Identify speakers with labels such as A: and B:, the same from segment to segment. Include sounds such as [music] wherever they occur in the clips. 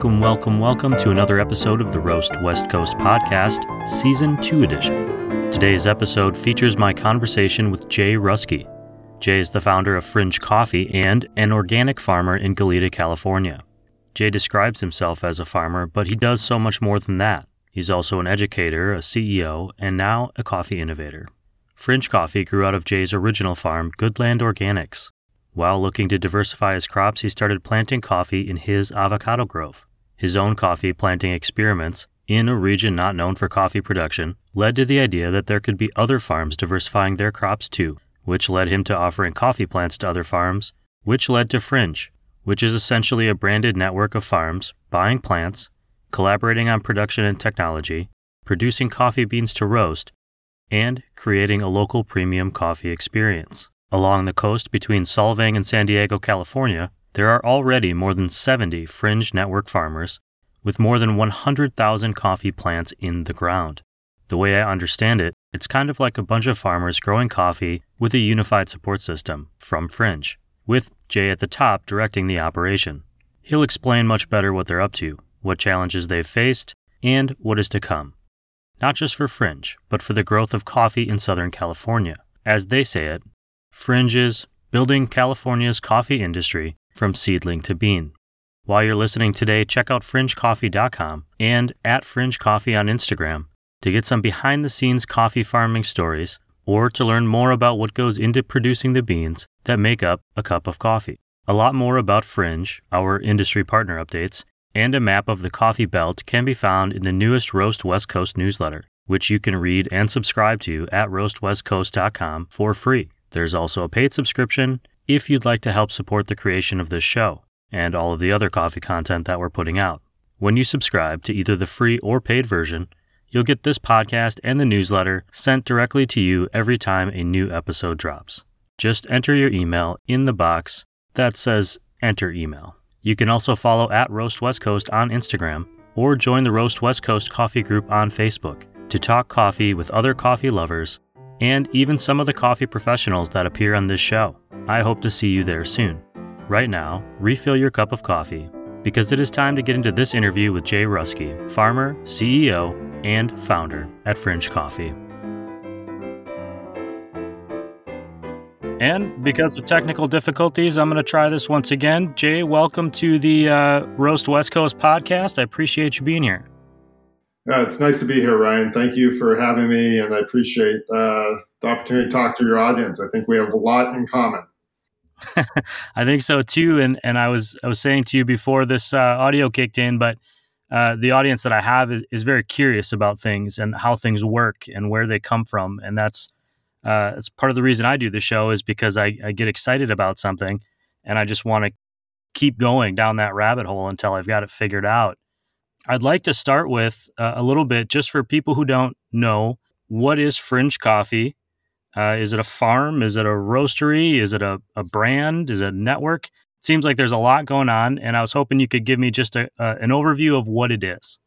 A: Welcome, welcome, welcome to another episode of the Roast West Coast podcast, Season 2 edition. Today's episode features my conversation with Jay Ruskey. Jay is the founder of Frinj Coffee and an organic farmer in Goleta, California. Jay describes himself as a farmer, but he does so much more than that. He's also an educator, a CEO, and now a coffee innovator. Frinj Coffee grew out of Jay's original farm, Good Land Organics, while looking to diversify his crops, he started planting coffee in his avocado grove. His own coffee planting experiments in a region not known for coffee production led to the idea that there could be other farms diversifying their crops too, which led him to offering coffee plants to other farms, which led to Frinj, which is essentially a branded network of farms buying plants, collaborating on production and technology, producing coffee beans to roast, and creating a local premium coffee experience. Along the coast between Solvang and San Diego, California, there are already more than 70 Frinj network farmers with more than 100,000 coffee plants in the ground. The way I understand it, it's kind of like a bunch of farmers growing coffee with a unified support system from Frinj, with Jay at the top directing the operation. He'll explain much better what they're up to, what challenges they've faced, and what is to come. Not just for Frinj, but for the growth of coffee in Southern California. As they say it, Frinj's, building California's coffee industry from seedling to bean. While you're listening today, check out frinjcoffee.com and at Frinj Coffee on Instagram to get some behind the scenes coffee farming stories or to learn more about what goes into producing the beans that make up a cup of coffee. A lot more about Frinj, our industry partner updates, and a map of the coffee belt can be found in the newest Roast West Coast newsletter, which you can read and subscribe to at roastwestcoast.com for free. There's also a paid subscription if you'd like to help support the creation of this show and all of the other coffee content that we're putting out. When you subscribe to either the free or paid version, you'll get this podcast and the newsletter sent directly to you every time a new episode drops. Just enter your email in the box that says enter email. You can also follow at Roast West Coast on Instagram or join the Roast West Coast Coffee Group on Facebook to talk coffee with other coffee lovers and even some of the coffee professionals that appear on this show. I hope to see you there soon. Right now, refill your cup of coffee because it is time to get into this interview with Jay Ruskey, farmer, CEO, and founder at Frinj Coffee. And because of technical difficulties, I'm going to try this once again. Jay, welcome to the uh, Roast West Coast podcast. I appreciate you being here.
B: Uh, it's nice to be here, Ryan. Thank you for having me, and I appreciate uh, the opportunity to talk to your audience. I think we have a lot in common. [laughs]
A: I think so too, and and I was I was saying to you before this uh, audio kicked in, but uh, the audience that I have is, is, very curious about things and how things work and where they come from, and that's uh, it's part of the reason I do the show is because I, I get excited about something, and I just want to keep going down that rabbit hole until I've got it figured out. I'd like to start with uh, a little bit just for people who don't know what is Frinj Coffee. Uh, is it a farm? Is it a roastery? Is it a, a brand? Is it a network? It seems like there's a lot going on, and I was hoping you could give me just a, an overview of what it is.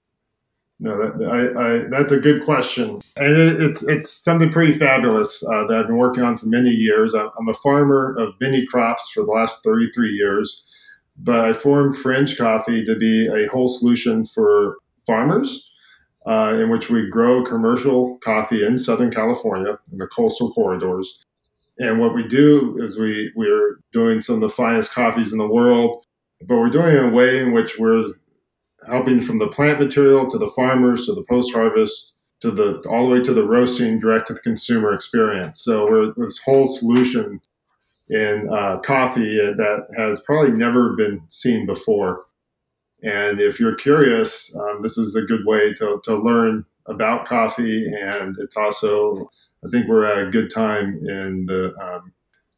B: No, that, I, I, that's a good question, it, it's it's something pretty fabulous uh, that I've been working on for many years. I'm a farmer of many crops for the last 33 years but I formed Frinj Coffee to be a whole solution for farmers, uh, in which we grow commercial coffee in Southern California in the coastal corridors. And what we do is we we're doing some of the finest coffees in the world, but we're doing it in a way in which we're helping from the plant material to the farmers to the post harvest to the all the way to the roasting direct to the consumer experience. So we're this whole solution in uh, coffee that has probably never been seen before. And if you're curious, um, this is a good way to, to learn about coffee. And it's also, I think we're at a good time in the, um,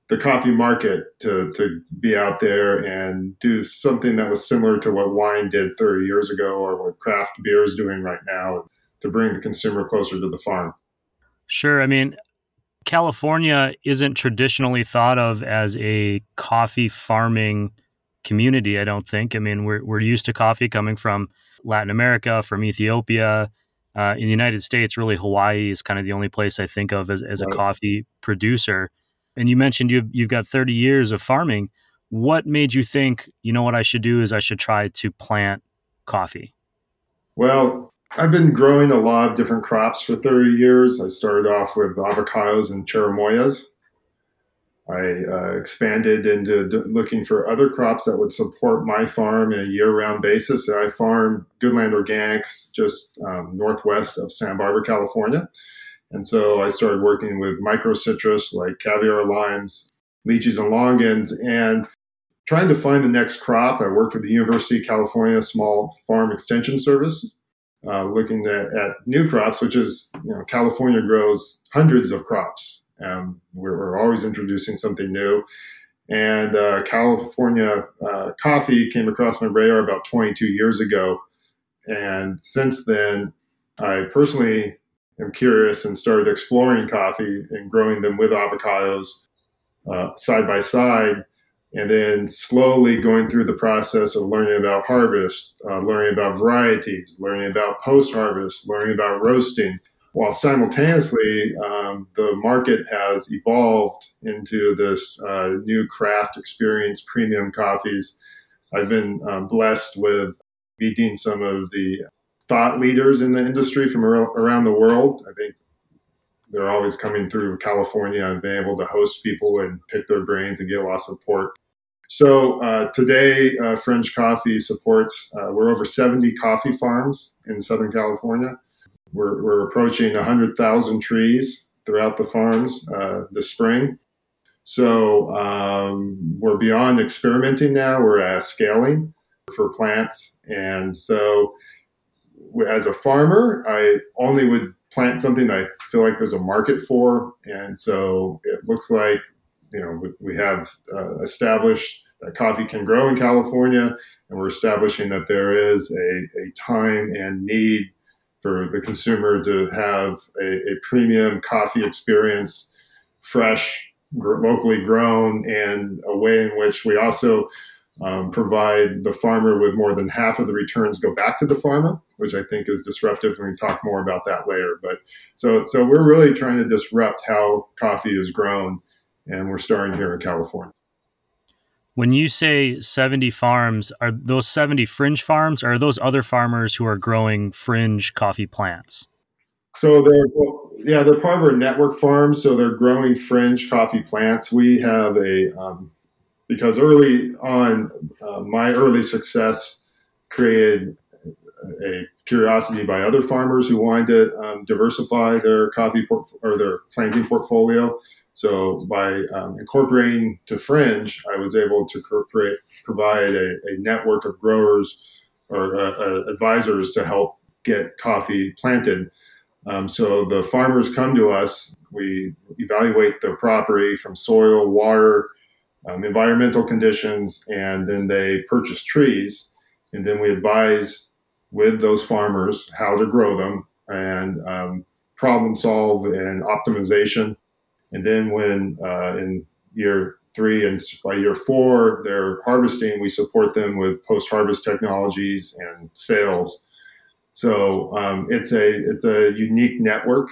B: the coffee market to, to be out there and do something that was similar to what wine did 30 years ago or what craft beer is doing right now to bring the consumer closer to the farm.
A: Sure. I mean, California isn't traditionally thought of as a coffee farming community, I don't think. I mean, we're, we're used to coffee coming from Latin America, from Ethiopia. Uh, in the United States, really, Hawaii is kind of the only place I think of as, as a coffee producer. And you mentioned you've, you've got 30 years of farming. What made you think, you know, what I should do is I should try to plant coffee?
B: Well, I've been growing a lot of different crops for 30 years. I started off with avocados and cherimoyas. I uh, expanded into d- looking for other crops that would support my farm in a year-round basis. I farm Good Land Organics just um, northwest of Santa Barbara, California, and so I started working with micro citrus like caviar limes, lychees, and longans, and trying to find the next crop. I worked with the University of California Small Farm Extension Service, uh, looking at, at new crops, which is you know California grows hundreds of crops um, we're, we're, always introducing something new. And uh, California uh, coffee came across my radar about 22 years ago. And since then, I personally am curious and started exploring coffee and growing them with avocados uh, side by side. And then slowly going through the process of learning about harvest, uh, learning about varieties, learning about post harvest, learning about roasting while simultaneously um, the market has evolved into this uh, new craft experience premium coffees. I've been um, blessed with meeting some of the thought leaders in the industry from around the world. I think they're always coming through california and being able to host people and pick their brains and get a lot of support so uh, today, uh, Coffee supports, uh, we're over 70 coffee farms in Southern California. We're, we're approaching 100,000 trees throughout the farms uh, this spring. So um, we're beyond experimenting now. We're at scaling for plants. And so as a farmer, I only would plant something that I feel like there's a market for. And so it looks like, you know, we, have uh, established that coffee can grow in California, and we're establishing that there is a, a time and need for the consumer to have a, a premium coffee experience, fresh, gr- locally grown, and a way in which we also um, provide the farmer with more than half of the returns go back to the farmer, which I think is disruptive. And we can talk more about that later. But so, so we're really trying to disrupt how coffee is grown, and we're starting here in California.
A: When you say 70 farms, are those 70 Frinj farms or are those other farmers who are growing Frinj coffee plants?
B: So they're yeah, they're part of our network farms. So they're growing Frinj coffee plants. We have a um, because early on, uh, my early success created a curiosity by other farmers who wanted to um, diversify their coffee or their planting portfolio. So by um, incorporating to Frinj, I was able to create, provide a, a, network of growers or uh, uh, advisors to help get coffee planted. Um, so the farmers come to us. We evaluate their property from soil, water, um, environmental conditions, and then they purchase trees. And then we advise with those farmers how to grow them and um, problem solve and optimization and then when uh, in year three and by year four they're harvesting, we support them with post-harvest technologies and sales. So um, it's a it's a unique network,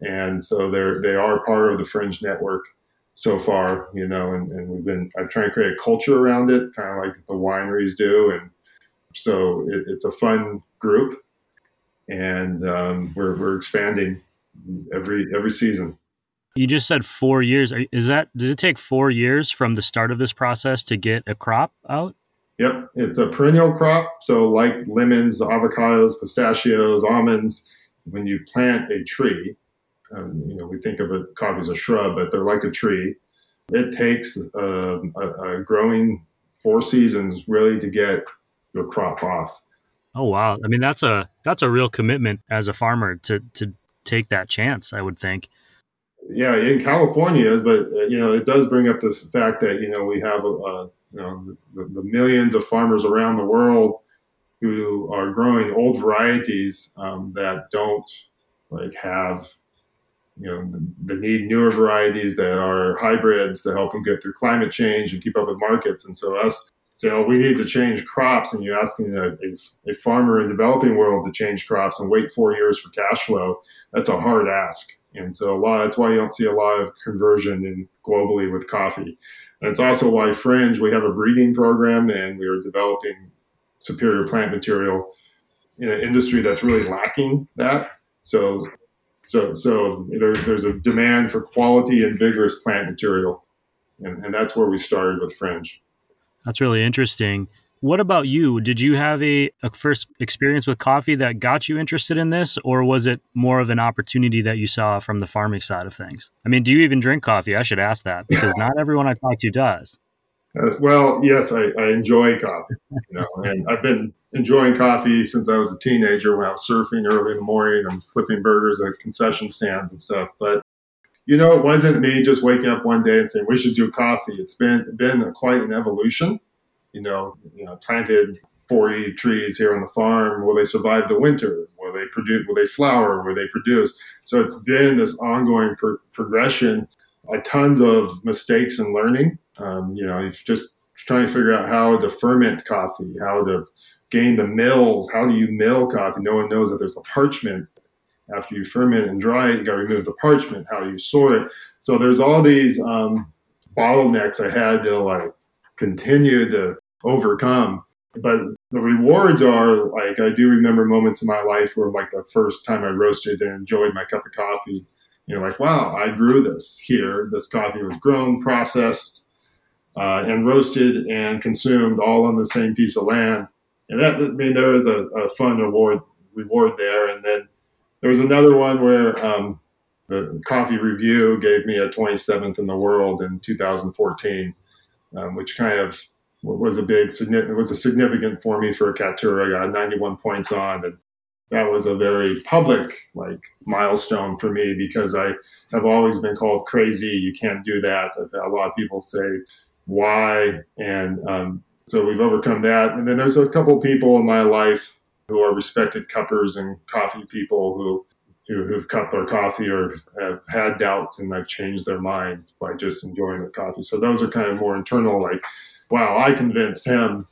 B: and so they're they are part of the Frinj network so far, you know, and, and we've been, I've tried to create a culture around it, kind of like the wineries do, and so it, it's a fun group, and um, we're we're expanding every every season.
A: You just said four years. Is that does it take four years from the start of this process to get a crop out?
B: Yep, it's a perennial crop. So, like lemons, avocados, pistachios, almonds, when you plant a tree, um, you know we think of it coffee as a shrub, but they're like a tree. It takes uh, a, a growing four seasons really to get your crop off.
A: Oh wow! I mean that's a that's a real commitment as a farmer to to take that chance. I would think
B: yeah, in California is, but uh, you know, it does bring up the fact that you know we have uh, you know the, the, millions of farmers around the world who are growing old varieties um, that don't like have you know the, the need newer varieties that are hybrids to help them get through climate change and keep up with markets. And so us oh, we need to change crops, and you're asking a, a, a farmer in the developing world to change crops and wait four years for cash flow. That's a hard ask. And so a lot, that's why you don't see a lot of conversion in globally with coffee. And it's also why Frinj, we have a breeding program and we are developing superior plant material in an industry that's really lacking that. So, so, so there, there's a demand for quality and vigorous plant material, and, and that's where we started with Frinj.
A: That's really interesting. What about you? Did you have a, a first experience with coffee that got you interested in this, or was it more of an opportunity that you saw from the farming side of things? I mean, do you even drink coffee? I should ask that because not everyone I talk to does.
B: Uh, well, yes, I, I, enjoy coffee, you know, and I've been enjoying coffee since I was a teenager when I was surfing early in the morning and flipping burgers at concession stands and stuff. But you know, it wasn't me just waking up one day and saying we should do coffee. It's been been a, quite an evolution you know, you know, planted 40 trees here on the farm. Will they survive the winter? Will they produce? Will they flower? Will they produce? So it's been this ongoing pro- progression. Uh, tons of mistakes and learning. Um, you know, it's just trying to figure out how to ferment coffee, how to gain the mills. How do you mill coffee? No one knows that there's a parchment. After you ferment and dry it, you got to remove the parchment. How do you sort it? So there's all these um, bottlenecks I had to like continue to overcome. But the rewards are like I do remember moments in my life where like the first time I roasted and enjoyed my cup of coffee. You know, like wow, I grew this here. This coffee was grown, processed, uh, and roasted and consumed all on the same piece of land. And that I mean there was a, a fun award reward there. And then there was another one where um, the Coffee Review gave me a 27th in the world in 2014, um, which kind of was a big significant was a significant for me for a Caturra. I got 91 points on, and that was a very public like milestone for me because I have always been called crazy. You can't do that. A lot of people say why, and um, so we've overcome that. And then there's a couple people in my life who are respected cuppers and coffee people who who, have cupped their coffee or have had doubts and I've changed their minds by just enjoying the coffee. So those are kind of more internal, like wow, I convinced him.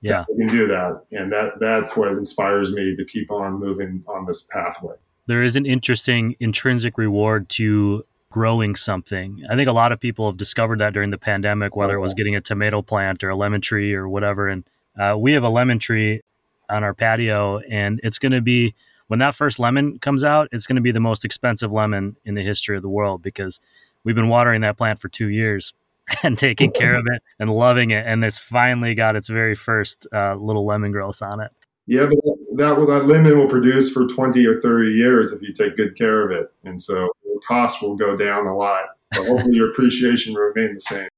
A: Yeah,
B: we can do that, and that that's what inspires me to keep on moving on this pathway.
A: There is an interesting intrinsic reward to growing something. I think a lot of people have discovered that during the pandemic, whether it was getting a tomato plant or a lemon tree or whatever. And uh, we have a lemon tree on our patio, and it's going to be when that first lemon comes out, it's going to be the most expensive lemon in the history of the world because we've been watering that plant for two years [laughs] and taking care of it and loving it. And it's finally got its very first uh, little lemongrass on it.
B: Yeah, but that that lemon will produce for 20 or 30 years if you take good care of it. And so the cost will go down a lot. But hopefully your appreciation will remain the same.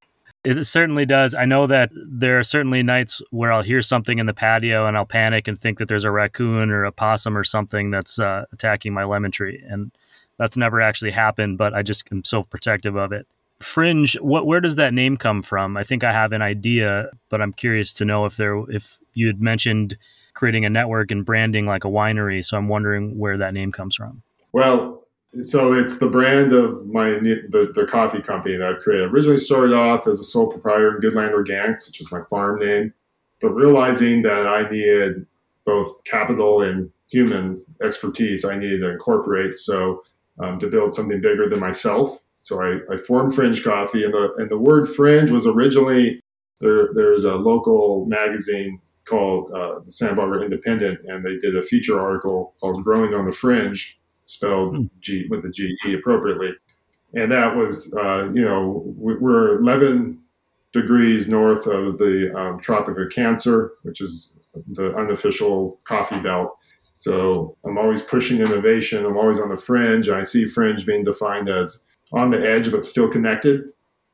A: It certainly does. I know that there are certainly nights where I'll hear something in the patio and I'll panic and think that there's a raccoon or a possum or something that's uh, attacking my lemon tree. And that's never actually happened, but I just am so protective of it. Frinj, what where does that name come from? I think I have an idea, but I'm curious to know if there if you had mentioned creating a network and branding like a winery, so I'm wondering where that name comes from.
B: Well, so it's the brand of my the, the coffee company that I've created. Originally started off as a sole proprietor in Good Land Organics, which is my farm name, but realizing that I needed both capital and human expertise, I needed to incorporate. So um, to build something bigger than myself, so I, I formed Frinj Coffee, and the and the word fringe was originally there. There's a local magazine called uh, the Santa Barbara Independent, and they did a feature article called "Growing on the Fringe," spelled hmm. G with the G E appropriately, and that was uh, you know we're 11 degrees north of the um, Tropic of Cancer, which is the unofficial coffee belt. So I'm always pushing innovation. I'm always on the fringe. I see fringe being defined as on the edge but still connected.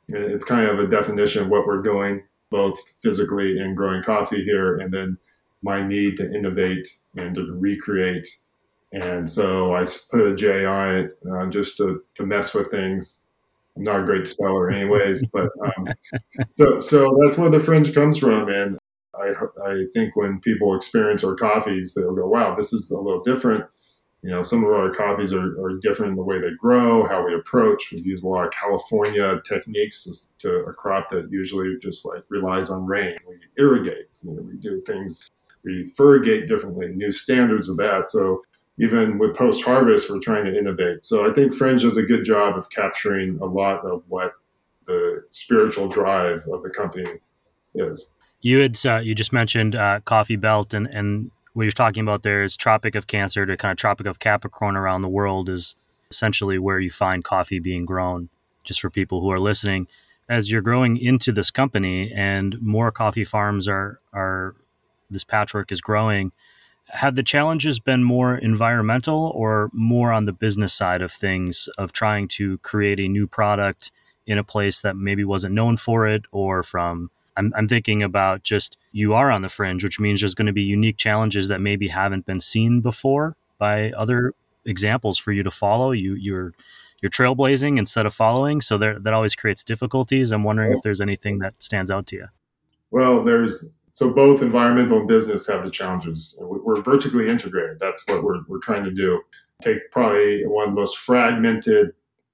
B: It's kind of a definition of what we're doing, both physically and growing coffee here, and then my need to innovate and to recreate. And so I put a J on it uh, just to, to mess with things. I'm not a great speller, anyways, [laughs] but um, so so that's where the fringe comes from. And I I think when people experience our coffees, they'll go, "Wow, this is a little different." You know, some of our coffees are, are different in the way they grow, how we approach. We use a lot of California techniques to, to a crop that usually just like relies on rain. We irrigate, you know, we do things, we fertigate differently, new standards of that. So even with post harvest, we're trying to innovate. So I think Frinj does a good job of capturing a lot of what the spiritual drive of the company is.
A: You had uh, you just mentioned uh, coffee belt, and and what you're talking about there is Tropic of Cancer to kind of Tropic of Capricorn around the world is essentially where you find coffee being grown. Just for people who are listening, as you're growing into this company and more coffee farms are are this patchwork is growing, have the challenges been more environmental or more on the business side of things of trying to create a new product in a place that maybe wasn't known for it or from I'm, I'm thinking about just you are on the fringe, which means there's going to be unique challenges that maybe haven't been seen before by other examples for you to follow. You you're you're trailblazing instead of following, so there, that always creates difficulties. I'm wondering if there's anything that stands out to you.
B: Well, there's so both environmental and business have the challenges. We're vertically integrated. That's what we're, we're trying to do. Take probably one of the most fragmented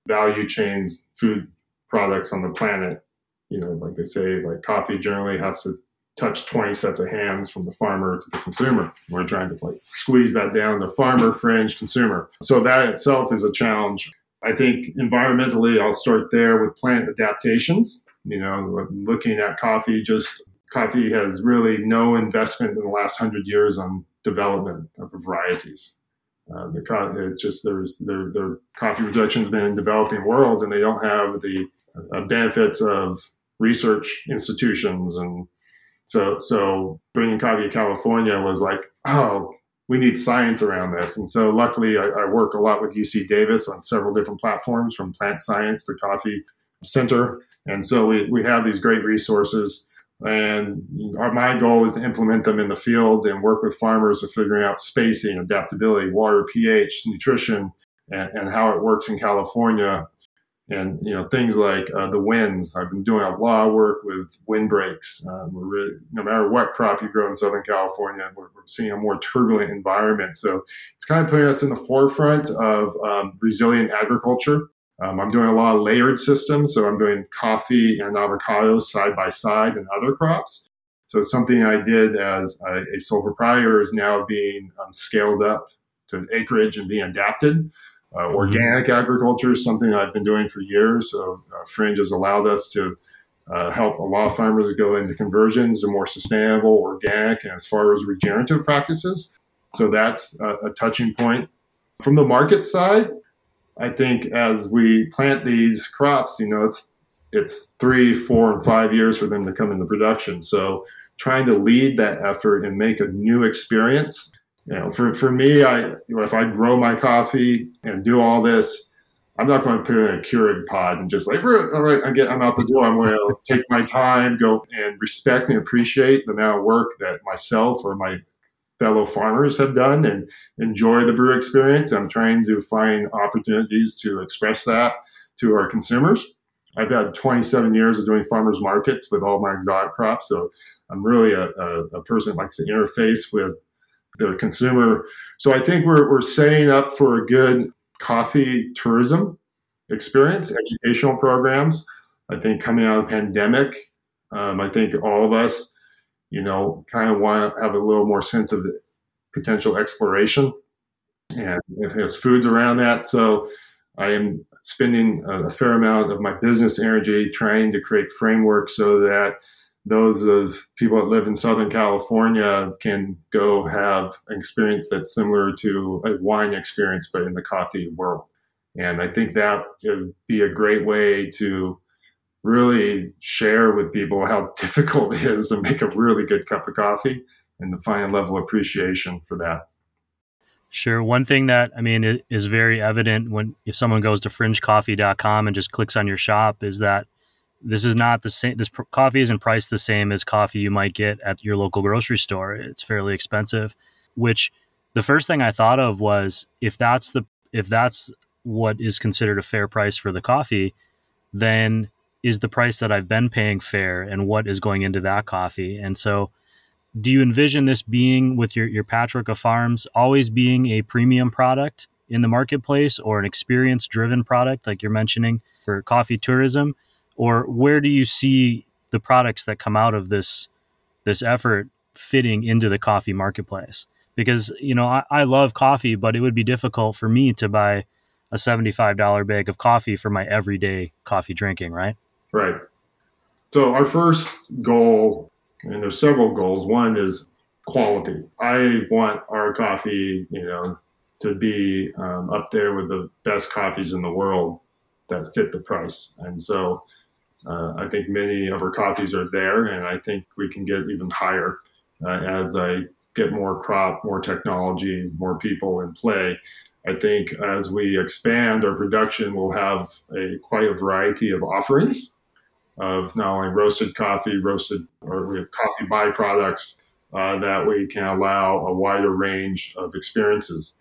B: value chains, food products on the planet you know, like they say, like coffee generally has to touch 20 sets of hands from the farmer to the consumer. We're trying to like squeeze that down to farmer, Frinj, consumer. So that itself is a challenge. I think environmentally, I'll start there with plant adaptations. You know, looking at coffee, just coffee has really no investment in the last hundred years on development of varieties. Uh, the co- it's just there's their their coffee production's been in developing worlds, and they don't have the uh, benefits of research institutions. And so so bringing coffee to California was like oh we need science around this. And so luckily I, I, work a lot with UC Davis on several different platforms from plant science to coffee center. And so we, we have these great resources and our, my goal is to implement them in the field and work with farmers of figuring out spacing adaptability water pH nutrition and, and how it works in California and you know things like uh, the winds. I've been doing a lot of work with windbreaks. Um, we're really, no matter what crop you grow in Southern California, we're, we're, seeing a more turbulent environment. So it's kind of putting us in the forefront of um, resilient agriculture. Um, I'm doing a lot of layered systems, so I'm doing coffee and avocados side by side and other crops. So something I did as a, a sole proprietor is now being um, scaled up to acreage and being adapted. Uh, mm-hmm. organic agriculture is something I've been doing for years. So uh, Frinj has allowed us to uh, help a lot of farmers go into conversions to more sustainable, organic, and as far as regenerative practices. So that's a, a touching point. From the market side, I think as we plant these crops, you know, it's it's three, four, and five years for them to come into production. So trying to lead that effort and make a new experience you know, for, for me, I you know, if I grow my coffee and do all this, I'm not going to put it in a Keurig pod and just like, all right, I get, I'm out the door. I'm going to take my time, go and respect and appreciate the amount of work that myself or my fellow farmers have done and enjoy the brew experience. I'm trying to find opportunities to express that to our consumers. I've had 27 years of doing farmers markets with all my exotic crops, so I'm really a, a, a person that likes to interface with the consumer. So I think we're, we're setting up for a good coffee tourism experience, educational programs. I think coming out of the pandemic, um, I think all of us, you know, kind of want to have a little more sense of the potential exploration and it has foods around that. So I am spending a fair amount of my business energy trying to create frameworks so that those of people that live in Southern California can go have an experience that's similar to a wine experience, but in the coffee world. And I think that would be a great way to really share with people how [laughs] difficult it is to make a really good cup of coffee and to find a level of appreciation for that.
A: Sure. One thing that I mean is very evident when if someone goes to frinjcoffee.com and just clicks on your shop is that this is not the same. This pr- coffee isn't priced the same as coffee you might get at your local grocery store. It's fairly expensive. Which the first thing I thought of was if that's the if that's what is considered a fair price for the coffee, then is the price that I've been paying fair, and what is going into that coffee? And so, do you envision this being with your your patchwork of farms always being a premium product in the marketplace, or an experience driven product like you're mentioning for coffee tourism? or where do you see the products that come out of this this effort fitting into the coffee marketplace? Because you know I, I love coffee, but it would be difficult for me to buy a seventy-five dollar bag of coffee for my everyday coffee drinking, right?
B: Right. So our first goal And there's several goals. One is quality. I want our coffee, you know, to be um, up there with the best coffees in the world that fit the price. And so uh, I think many of our coffees are there, and I think we can get even higher uh, as I get more crop, more technology, more people in play. I think as we expand our production, we'll have a quite a variety of offerings of not only roasted coffee, roasted or we have coffee byproducts uh, that we can allow a wider range of experiences.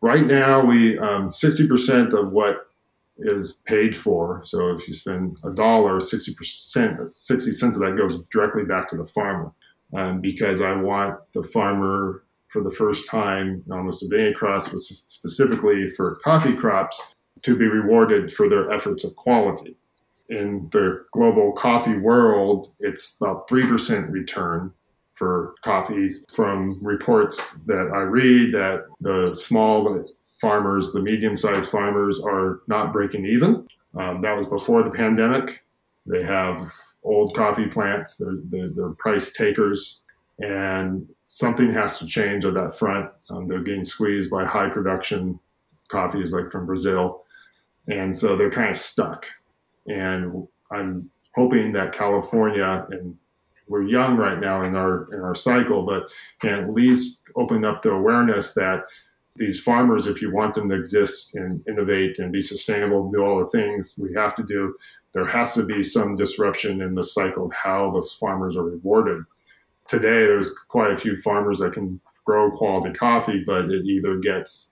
B: Right now, we um, 60% of what is paid for. So if you spend a dollar, 60%, 60 cents of that goes directly back to the farmer. Um, because I want the farmer for the first time, almost a bean cross, but specifically for coffee crops, to be rewarded for their efforts of quality. In the global coffee world, it's about 3% return for coffees from reports that I read that the small farmers, the medium sized farmers, are not breaking even. Um, that was before the pandemic. They have old coffee plants, they're, they're, they're price takers, and something has to change on that front. Um, they're getting squeezed by high production coffees like from Brazil. And so they're kind of stuck. And I'm hoping that California and we're young right now in our in our cycle, but can at least open up the awareness that these farmers, if you want them to exist and innovate and be sustainable, do all the things we have to do, there has to be some disruption in the cycle of how the farmers are rewarded. Today, there's quite a few farmers that can grow quality coffee, but it either gets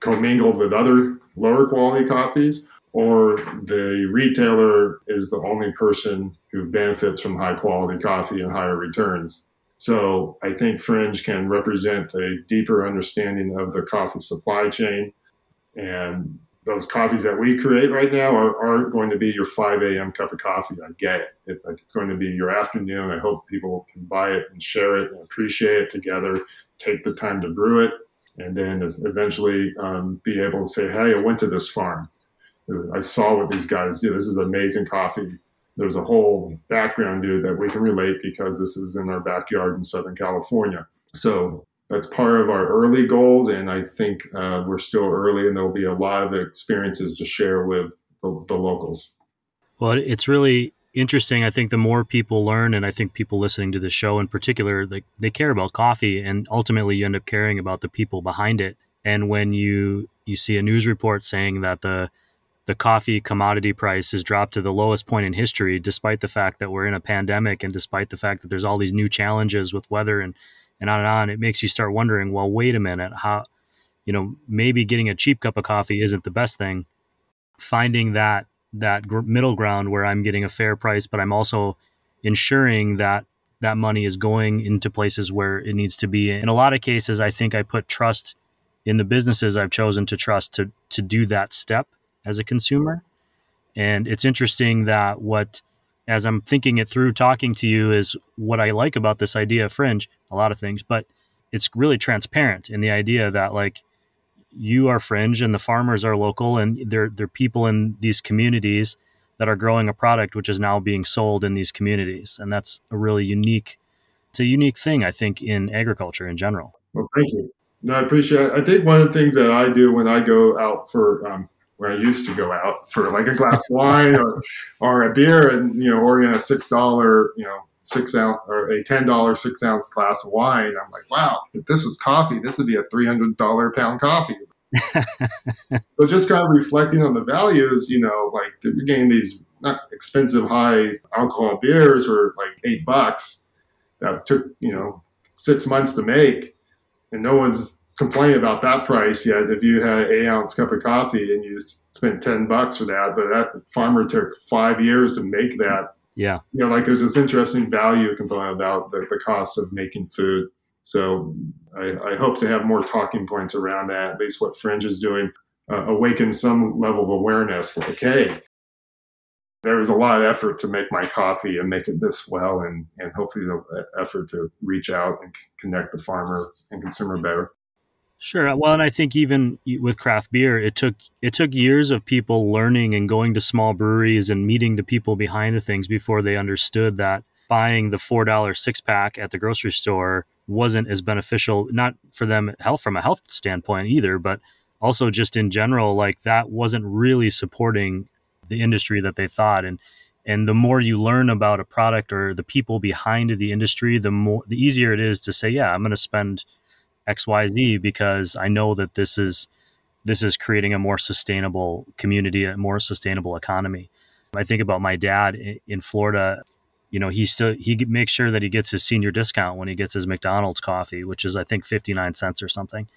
B: commingled with other lower quality coffees or the retailer is the only person who benefits from high quality coffee and higher returns. So I think Frinj can represent a deeper understanding of the coffee supply chain. And those coffees that we create right now are, aren't going to be your 5 a.m. cup of coffee. I get it. it. It's going to be your afternoon. I hope people can buy it and share it and appreciate it together, take the time to brew it, and then eventually um, be able to say, hey, I went to this farm. I saw what these guys do. This is amazing coffee there's a whole background it that we can relate because this is in our backyard in Southern California. So that's part of our early goals, and I think uh, we're still early, and there'll be a lot of experiences to share with the, the locals.
A: Well, it's really interesting. I think the more people learn, and I think people listening to the show in particular, like they care about coffee, and ultimately you end up caring about the people behind it. And when you you see a news report saying that the the coffee commodity price has dropped to the lowest point in history, despite the fact that we're in a pandemic and despite the fact that there's all these new challenges with weather and, and on and on. It makes you start wondering, well, wait a minute, how, you know, maybe getting a cheap cup of coffee isn't the best thing. Finding that that gr- middle ground where I'm getting a fair price, but I'm also ensuring that that money is going into places where it needs to be. In a lot of cases, I think I put trust in the businesses I've chosen to trust to to do that step as a consumer. And it's interesting that what, as I'm thinking it through, talking to you, is what I like about this idea of fringe, a lot of things, but it's really transparent in the idea that, like, you are Frinj and the farmers are local and they're, they're people in these communities that are growing a product which is now being sold in these communities. And that's a really unique, it's a unique thing, I think, in agriculture in general.
B: Well, thank you. No, I appreciate it. I think one of the things that I do when I go out for um, where I used to go out for like a glass of wine or, or a beer and, you know, ordering a $6, you know, six ounce or a $10 six ounce glass of wine. I'm like, wow, if this was coffee, this would be a $300 pound coffee. [laughs] so just kind of reflecting on the values, you know, like you're getting these not expensive high alcohol beers for like eight bucks that took, you know, six months to make and no one's complain about that price yet. If you had an eight ounce cup of coffee and you spent 10 bucks for that, but that farmer took five years to make that.
A: Yeah.
B: You know, like there's this interesting value component about the, the cost of making food. So I, I, hope to have more talking points around that, at least what Frinj is doing, uh, awaken some level of awareness. Like, hey, there was a lot of effort to make my coffee and make it this well, and, and hopefully the effort to reach out and connect the farmer and consumer better.
A: Sure. Well, and I think even with craft beer, it took it took years of people learning and going to small breweries and meeting the people behind the things before they understood that buying the four dollar six pack at the grocery store wasn't as beneficial, not for them health from a health standpoint either, but also just in general, like that wasn't really supporting the industry that they thought. And and the more you learn about a product or the people behind the industry, the more the easier it is to say, yeah, I'm going to spend X, Y, Z because I know that this is this is creating a more sustainable community, a more sustainable economy. I think about my dad in Florida. You know, he still he makes sure that he gets his senior discount when he gets his McDonald's coffee, which is I think fifty nine cents or something.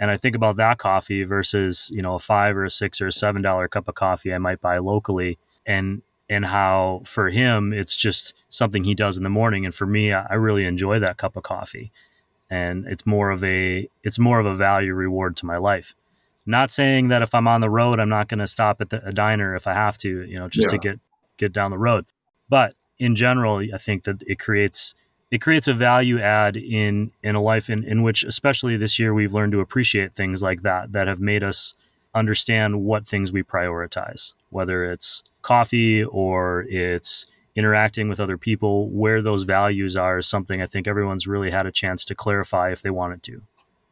A: And I think about that coffee versus you know a five or a six or a seven dollar cup of coffee I might buy locally, and and how for him it's just something he does in the morning, and for me I really enjoy that cup of coffee, and it's more of a it's more of a value reward to my life. Not saying that if I'm on the road, I'm not going to stop at the, a diner if I have to, you know, just yeah. to get get down the road. But in general, I think that it creates it creates a value add in in a life in, in which, especially this year, we've learned to appreciate things like that that have made us understand what things we prioritize, whether it's coffee or it's interacting with other people, where those values are is something I think everyone's really had a chance to clarify if they wanted to.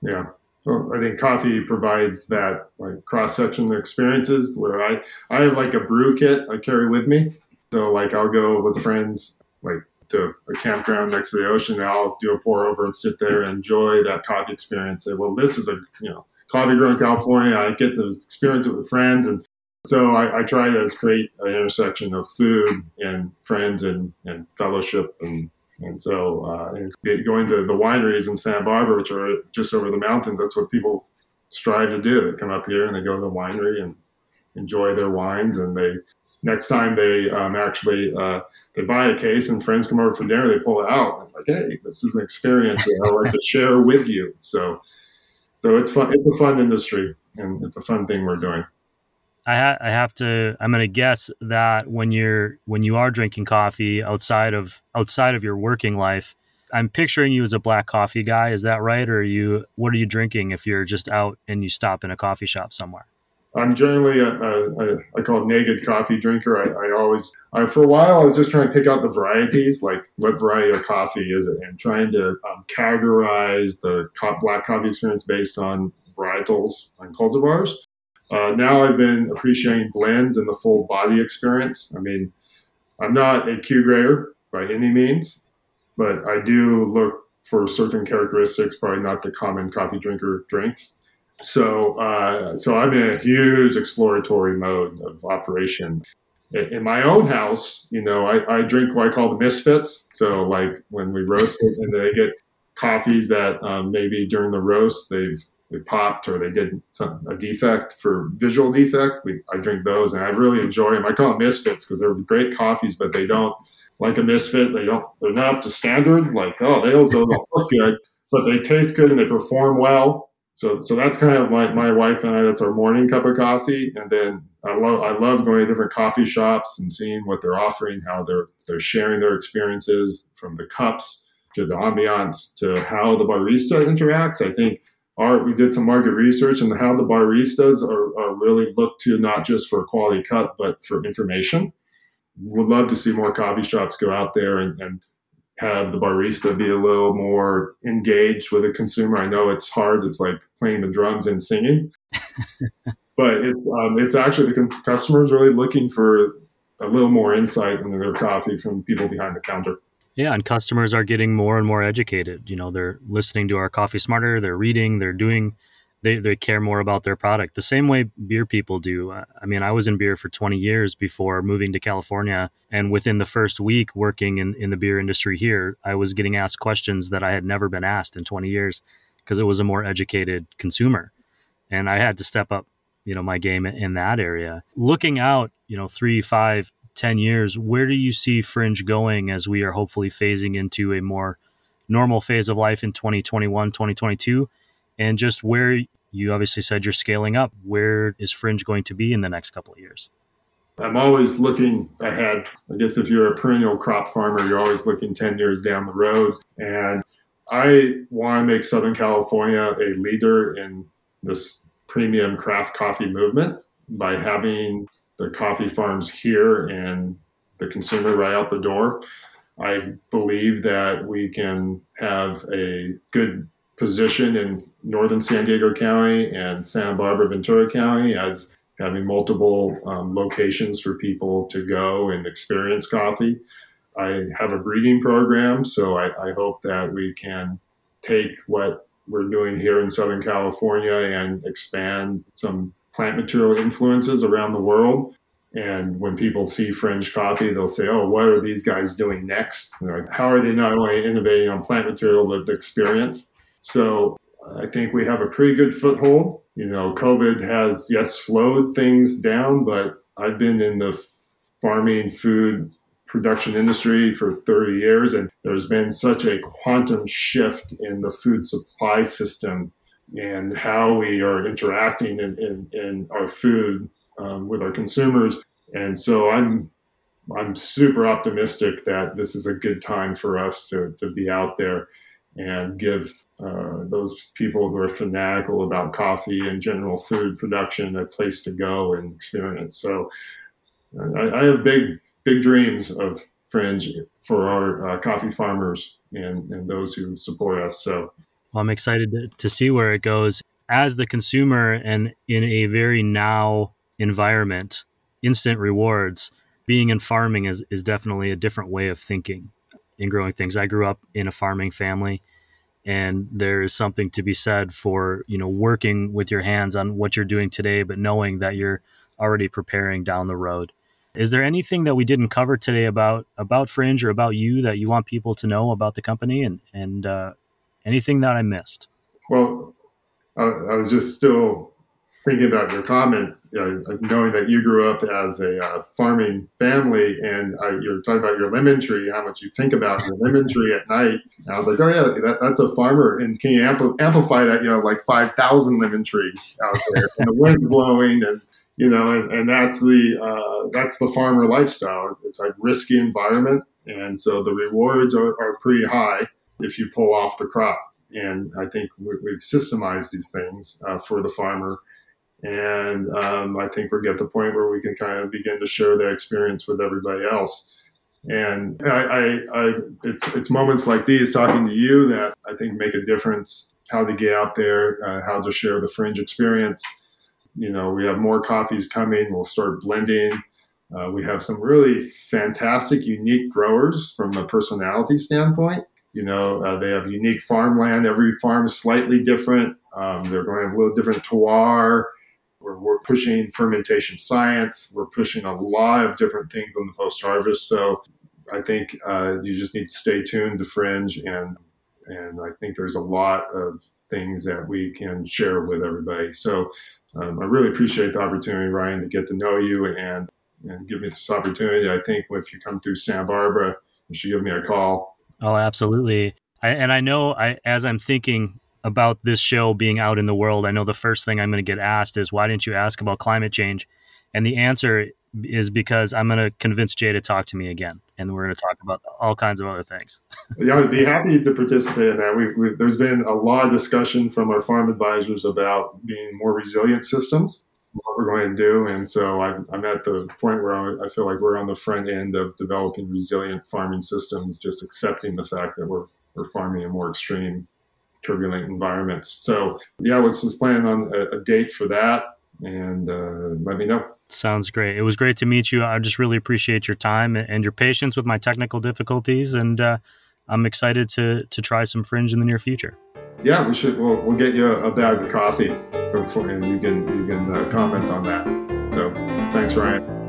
B: Yeah. Well, I think coffee provides that like cross section experiences where I I have like a brew kit I carry with me. So like I'll go with friends like to a campground next to the ocean and I'll do a pour over and sit there and enjoy that coffee experience. Say, well, this is a you know coffee grown in California. I get to experience it with friends and so I, I try to create an intersection of food and friends and, and fellowship and and so, uh, going to the wineries in Santa Barbara, which are just over the mountains, that's what people strive to do. They come up here and they go to the winery and enjoy their wines. And they next time they um, actually uh, they buy a case and friends come over for dinner, they pull it out. I'm like, hey, this is an experience that I like to share with you. So, so it's fun. It's a fun industry, and it's a fun thing we're doing.
A: I, ha- I have to i'm going to guess that when you're when you are drinking coffee outside of outside of your working life i'm picturing you as a black coffee guy. Is that right? Or you what are you drinking if you're just out and you stop in a coffee shop somewhere?
B: I'm generally a, a, a I call it naked coffee drinker. I, I always I, for a while i was just trying to pick out the varieties like what variety of coffee is it? And trying to um, categorize the black coffee experience based on varietals and cultivars uh, now I've been appreciating blends and the full body experience. I mean, I'm not a Q grader by any means, but I do look for certain characteristics, probably not the common coffee drinker drinks. So, uh, so I'm in a huge exploratory mode of operation. In my own house, you know, I, I drink what I call the misfits. So, like when we roast it, and they get coffees that um, maybe during the roast they've they popped or they did some a defect for visual defect. We, I drink those and I really enjoy them. I call them misfits because they're great coffees, but they don't like a misfit. They don't. They're not up to standard. Like oh, they also don't look good, but they taste good and they perform well. So so that's kind of like my wife and I. That's our morning cup of coffee, and then I love I love going to different coffee shops and seeing what they're offering, how they're they're sharing their experiences from the cups to the ambiance to how the barista interacts. I think our we did some market research and how the baristas are, are really looked to not just for a quality cut but for information. Would love to see more coffee shops go out there and, and have the barista be a little more engaged with the consumer. I know it's hard; it's like playing the drums and singing, [laughs] but it's um, it's actually the customers really looking for a little more insight into their coffee from people behind the counter.
A: Yeah, and customers are getting more and more educated. You know, they're listening to our Coffee Smarter, they're reading, they're doing, they, they care more about their product the same way beer people do. Uh, I mean, I was in beer for 20 years before moving to California. And within the first week working in, in the beer industry here, I was getting asked questions that I had never been asked in 20 years because it was a more educated consumer. And I had to step up, you know, my game in that area. Looking out, you know, three, five, 10 years, where do you see Frinj going as we are hopefully phasing into a more normal phase of life in 2021, 2022? And just where you obviously said you're scaling up, where is Frinj going to be in the next couple of years?
B: I'm always looking ahead. I guess if you're a perennial crop farmer, you're always looking 10 years down the road. And I want to make Southern California a leader in this premium craft coffee movement by having the coffee farms here and the consumer right out the door. I believe that we can have a good position in northern San Diego County and Santa Barbara Ventura County as having multiple um, locations for people to go and experience coffee. I have a breeding program, so I, I hope that we can take what we're doing here in Southern California and expand some plant material influences around the world. And when people see Frinj Coffee, they'll say, "Oh, what are these guys doing next? How are they not only innovating on plant material but the experience?" So I think we have a pretty good foothold. You know, COVID has yes slowed things down, but I've been in the farming food production industry for 30 years, and there's been such a quantum shift in the food supply system and how we are interacting in, in, in our food um, with our consumers. And so I'm I'm super optimistic that this is a good time for us to, to be out there and give uh, those people who are fanatical about coffee and general food production a place to go and experience. So I, I have big big dreams of Frinj for our uh, coffee farmers and, and those who support us. So
A: I'm excited to, to see where it goes as the consumer and in a very now environment, instant rewards. Being in farming is, is definitely a different way of thinking in growing things. I grew up in a farming family and there is something to be said for, you know, working with your hands on what you're doing today, but knowing that you're already preparing down the road. Is there anything that we didn't cover today about about Frinj or about you that you want people to know about the company and and uh, anything that I missed?
B: Well, I, I was just still thinking about your comment, knowing that you grew up as a uh, farming family, and uh, you're talking about your lemon tree, how much you think about your lemon tree at night. And I was like, oh yeah, that, that's a farmer, and can you ampl- amplify that? You know, like five thousand lemon trees out there, and the wind's blowing, and you know, and, and that's the uh, that's the farmer lifestyle. It's a risky environment, and so the rewards are, are pretty high if you pull off the crop. And I think we, have systemized these things uh, for the farmer, and um, I think we're at the point where we can kind of begin to share that experience with everybody else. And I, I, I it's it's moments like these, talking to you, that I think make a difference. How to get out there, uh, how to share the Frinj experience you know, we have more coffees coming. We'll start blending. Uh, we have some really fantastic, unique growers from a personality standpoint. You know, uh, they have unique farmland. Every farm is slightly different. Um, they're going to have a little different terroir. We're, we're, pushing fermentation science. We're pushing a lot of different things on the post harvest. So I think uh, you just need to stay tuned to Frinj, and and I think there's a lot of things that we can share with everybody. So um, I really appreciate the opportunity, Ryan, to get to know you and and give me this opportunity. I think if you come through Santa Barbara, you should give me a call.
A: Oh, absolutely. I, and I know I, as I'm thinking about this show being out in the world, I know the first thing I'm going to get asked is, why didn't you ask about climate change? And the answer is because I'm going to convince Jay to talk to me again, and we're going to talk about all kinds of other things. [laughs]
B: yeah, I'd be happy to participate in that. We, we, there's been a lot of discussion from our farm advisors about being more resilient systems, what we're going to do, and so I'm, I'm at the point where I feel like we're on the front end of developing resilient farming systems, just accepting the fact that we're we're farming in more extreme, turbulent environments. So yeah, let's just planning on a, a date for that, and uh, let me know.
A: Sounds great. It was great to meet you. I just really appreciate your time and your patience with my technical difficulties, and uh, I'm excited to to try some Frinj in the near future.
B: Yeah, we should. We'll, we'll get you a bag of coffee, and you can you can uh, comment on that. So, thanks, Ryan.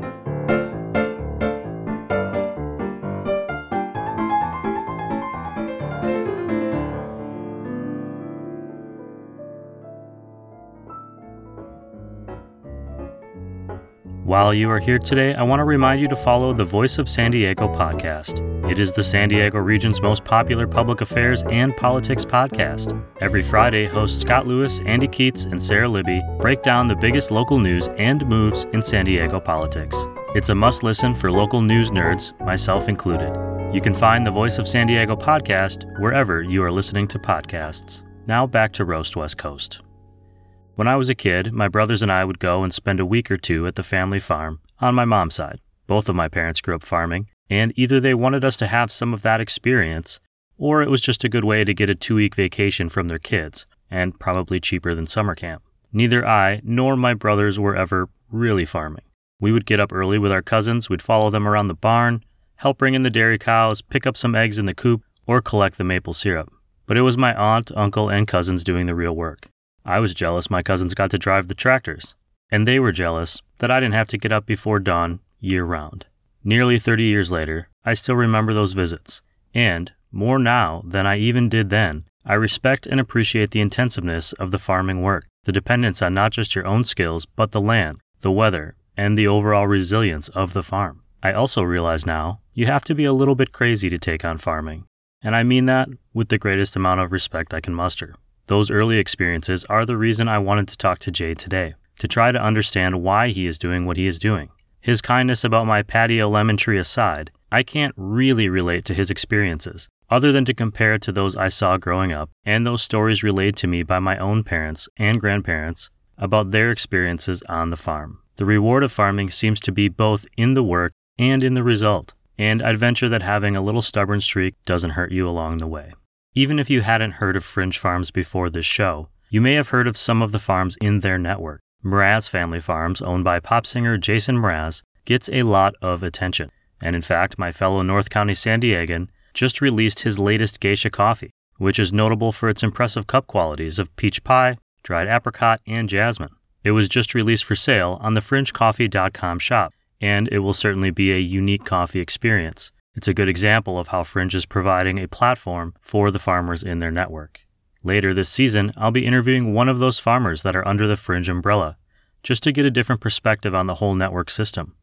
A: While you are here today, I want to remind you to follow the Voice of San Diego podcast. It is the San Diego region's most popular public affairs and politics podcast. Every Friday, hosts Scott Lewis, Andy Keatts, and Sara Libby break down the biggest local news and moves in San Diego politics. It's a must listen for local news nerds, myself included. You can find the Voice of San Diego podcast wherever you are listening to podcasts. Now back to Roast West Coast. When I was a kid, my brothers and I would go and spend a week or two at the family farm on my mom's side. Both of my parents grew up farming, and either they wanted us to have some of that experience, or it was just a good way to get a two week vacation from their kids, and probably cheaper than summer camp. Neither I nor my brothers were ever really farming. We would get up early with our cousins, we'd follow them around the barn, help bring in the dairy cows, pick up some eggs in the coop, or collect the maple syrup. But it was my aunt, uncle, and cousins doing the real work. I was jealous my cousins got to drive the tractors, and they were jealous that I didn't have to get up before dawn year round. Nearly 30 years later, I still remember those visits, and, more now than I even did then, I respect and appreciate the intensiveness of the farming work, the dependence on not just your own skills, but the land, the weather, and the overall resilience of the farm. I also realize now you have to be a little bit crazy to take on farming, and I mean that with the greatest amount of respect I can muster. Those early experiences are the reason I wanted to talk to Jay today, to try to understand why he is doing what he is doing. His kindness about my patio lemon tree aside, I can't really relate to his experiences, other than to compare it to those I saw growing up and those stories relayed to me by my own parents and grandparents about their experiences on the farm. The reward of farming seems to be both in the work and in the result, and I'd venture that having a little stubborn streak doesn't hurt you along the way. Even if you hadn't heard of Frinj Farms before this show, you may have heard of some of the farms in their network. Mraz Family Farms, owned by pop singer Jason Mraz, gets a lot of attention. And in fact, my fellow North County San Diegan just released his latest geisha coffee, which is notable for its impressive cup qualities of peach pie, dried apricot, and jasmine. It was just released for sale on the frinjcoffee.com shop, and it will certainly be a unique coffee experience. It's a good example of how Frinj is providing a platform for the farmers in their network. Later this season, I'll be interviewing one of those farmers that are under the Frinj umbrella, just to get a different perspective on the whole network system.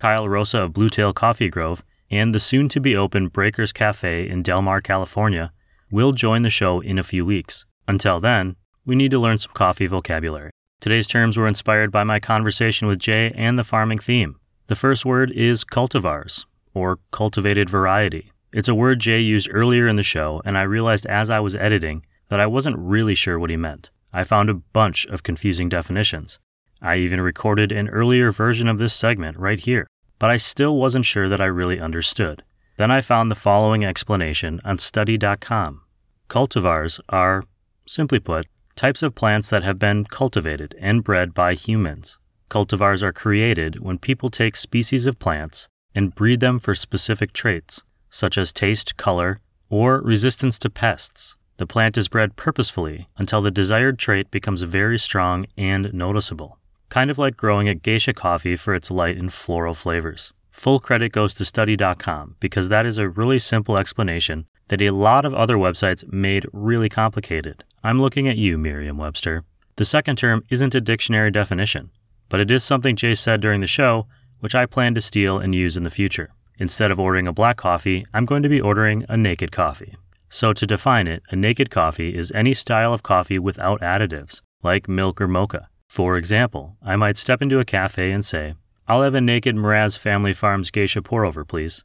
A: Kyle Rosa of Bluetail Coffee Grove and the soon to be open Breakers Cafe in Del Mar, California, will join the show in a few weeks. Until then, we need to learn some coffee vocabulary. Today's terms were inspired by my conversation with Jay and the farming theme. The first word is cultivars, or cultivated variety. It's a word Jay used earlier in the show, and I realized as I was editing that I wasn't really sure what he meant. I found a bunch of confusing definitions. I even recorded an earlier version of this segment right here but I still wasn't sure that I really understood. Then I found the following explanation on study.com. Cultivars are, simply put, types of plants that have been cultivated and bred by humans. Cultivars are created when people take species of plants and breed them for specific traits, such as taste, color, or resistance to pests. The plant is bred purposefully until the desired trait becomes very strong and noticeable kind of like growing a geisha coffee for its light and floral flavors. Full credit goes to study.com because that is a really simple explanation that a lot of other websites made really complicated. I'm looking at you, Merriam Webster. The second term isn't a dictionary definition, but it is something Jay said during the show, which I plan to steal and use in the future. Instead of ordering a black coffee, I'm going to be ordering a naked coffee. So, to define it, a naked coffee is any style of coffee without additives, like milk or mocha. For example, I might step into a cafe and say, I'll have a naked Mraz Family Farms geisha pour over, please.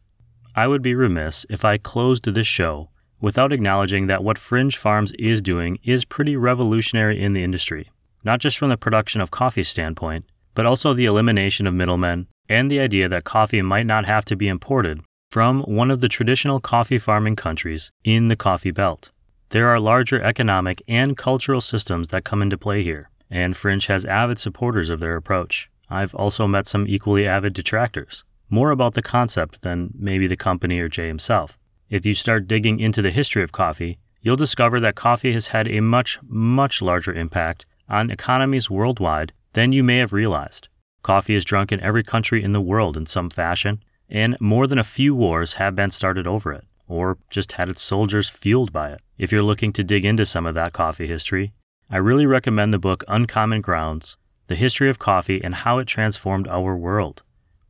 A: I would be remiss if I closed this show without acknowledging that what Frinj Farms is doing is pretty revolutionary in the industry, not just from the production of coffee standpoint, but also the elimination of middlemen and the idea that coffee might not have to be imported from one of the traditional coffee farming countries in the coffee belt. There are larger economic and cultural systems that come into play here and Frinj has avid supporters of their approach. I've also met some equally avid detractors, more about the concept than maybe the company or Jay himself. If you start digging into the history of coffee, you'll discover that coffee has had a much, much larger impact on economies worldwide than you may have realized. Coffee is drunk in every country in the world in some fashion, and more than a few wars have been started over it, or just had its soldiers fueled by it. If you're looking to dig into some of that coffee history, I really recommend the book Uncommon Grounds The History of Coffee and How It Transformed Our World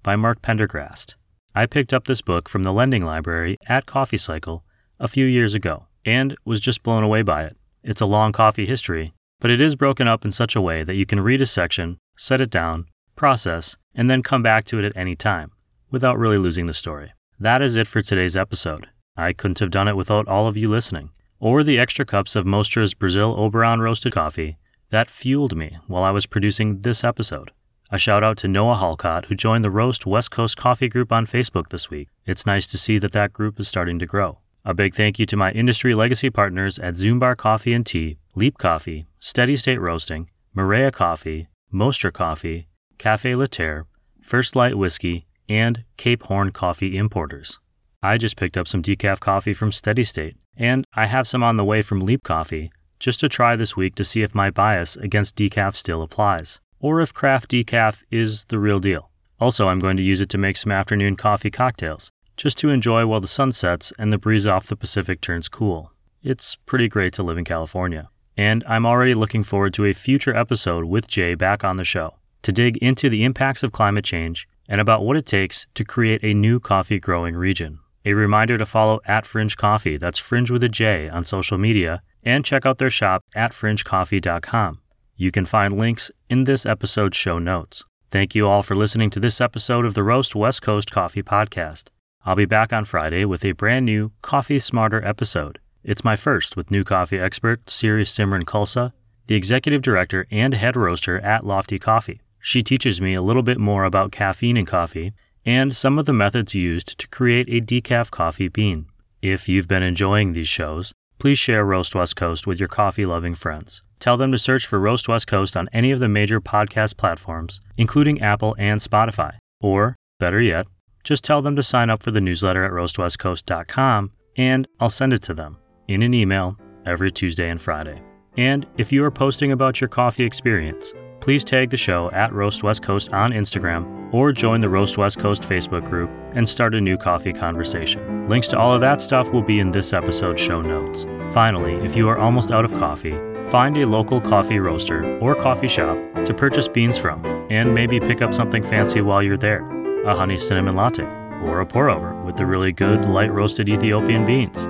A: by Mark Pendergrast. I picked up this book from the lending library at Coffee Cycle a few years ago and was just blown away by it. It's a long coffee history, but it is broken up in such a way that you can read a section, set it down, process, and then come back to it at any time without really losing the story. That is it for today's episode. I couldn't have done it without all of you listening or the extra cups of Mostra's Brazil Oberon roasted coffee that fueled me while I was producing this episode. A shout out to Noah Halcott, who joined the Roast West Coast Coffee Group on Facebook this week. It's nice to see that that group is starting to grow. A big thank you to my industry legacy partners at Zumbar Coffee and Tea, Leap Coffee, Steady State Roasting, Maria Coffee, Mostra Coffee, Cafe Laterre, First Light Whiskey, and Cape Horn Coffee Importers. I just picked up some decaf coffee from Steady State, and I have some on the way from Leap Coffee, just to try this week to see if my bias against decaf still applies or if craft decaf is the real deal. Also, I'm going to use it to make some afternoon coffee cocktails, just to enjoy while the sun sets and the breeze off the Pacific turns cool. It's pretty great to live in California. And I'm already looking forward to a future episode with Jay back on the show to dig into the impacts of climate change and about what it takes to create a new coffee growing region. A reminder to follow at Frinj Coffee, that's Frinj with a J, on social media, and check out their shop at frinjcoffee.com. You can find links in this episode's show notes. Thank you all for listening to this episode of the Roast West Coast Coffee Podcast. I'll be back on Friday with a brand new Coffee Smarter episode. It's my first with new coffee expert Siri Simran Khalsa, the executive director and head roaster at Lofty Coffee. She teaches me a little bit more about caffeine in coffee and some of the methods used to create a decaf coffee bean. If you've been enjoying these shows, please share Roast West Coast with your coffee loving friends. Tell them to search for Roast West Coast on any of the major podcast platforms, including Apple and Spotify. Or, better yet, just tell them to sign up for the newsletter at roastwestcoast.com and I'll send it to them in an email every Tuesday and Friday. And if you are posting about your coffee experience, please tag the show at Roast West Coast on Instagram or join the Roast West Coast Facebook group and start a new coffee conversation. Links to all of that stuff will be in this episode's show notes. Finally, if you are almost out of coffee, Find a local coffee roaster or coffee shop to purchase beans from, and maybe pick up something fancy while you're there a honey cinnamon latte, or a pour over with the really good light roasted Ethiopian beans.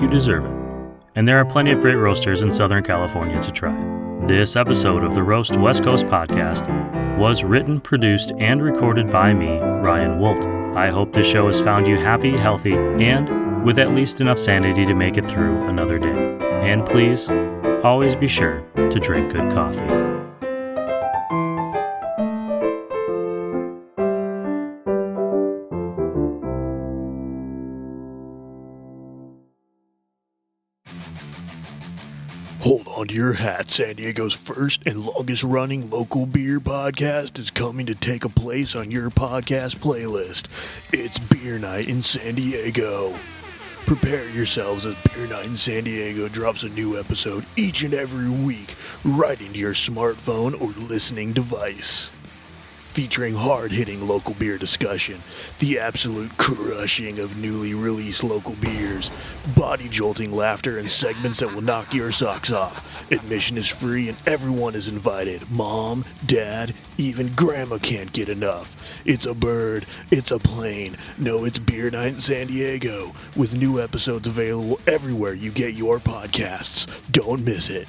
A: You deserve it. And there are plenty of great roasters in Southern California to try. This episode of the Roast West Coast podcast was written, produced, and recorded by me, Ryan Woldt. I hope this show has found you happy, healthy, and with at least enough sanity to make it through another day. And please, always be sure to drink good coffee.
C: Your hat. San Diego's first and longest running local beer podcast is coming to take a place on your podcast playlist. It's Beer Night in San Diego. Prepare yourselves as Beer Night in San Diego drops a new episode each and every week right into your smartphone or listening device. Featuring hard hitting local beer discussion, the absolute crushing of newly released local beers, body jolting laughter, and segments that will knock your socks off. Admission is free and everyone is invited. Mom, dad, even grandma can't get enough. It's a bird, it's a plane. No, it's Beer Night in San Diego, with new episodes available everywhere you get your podcasts. Don't miss it.